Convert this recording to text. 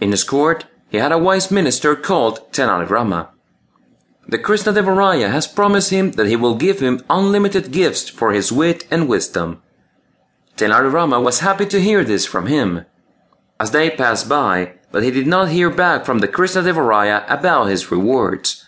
In his court, he had a wise minister called Tenalirama. The Krishna Devaraya has promised him that he will give him unlimited gifts for his wit and wisdom. Tenalirama was happy to hear this from him. As they passed by, but he did not hear back from the Krishna Devaraya about his rewards.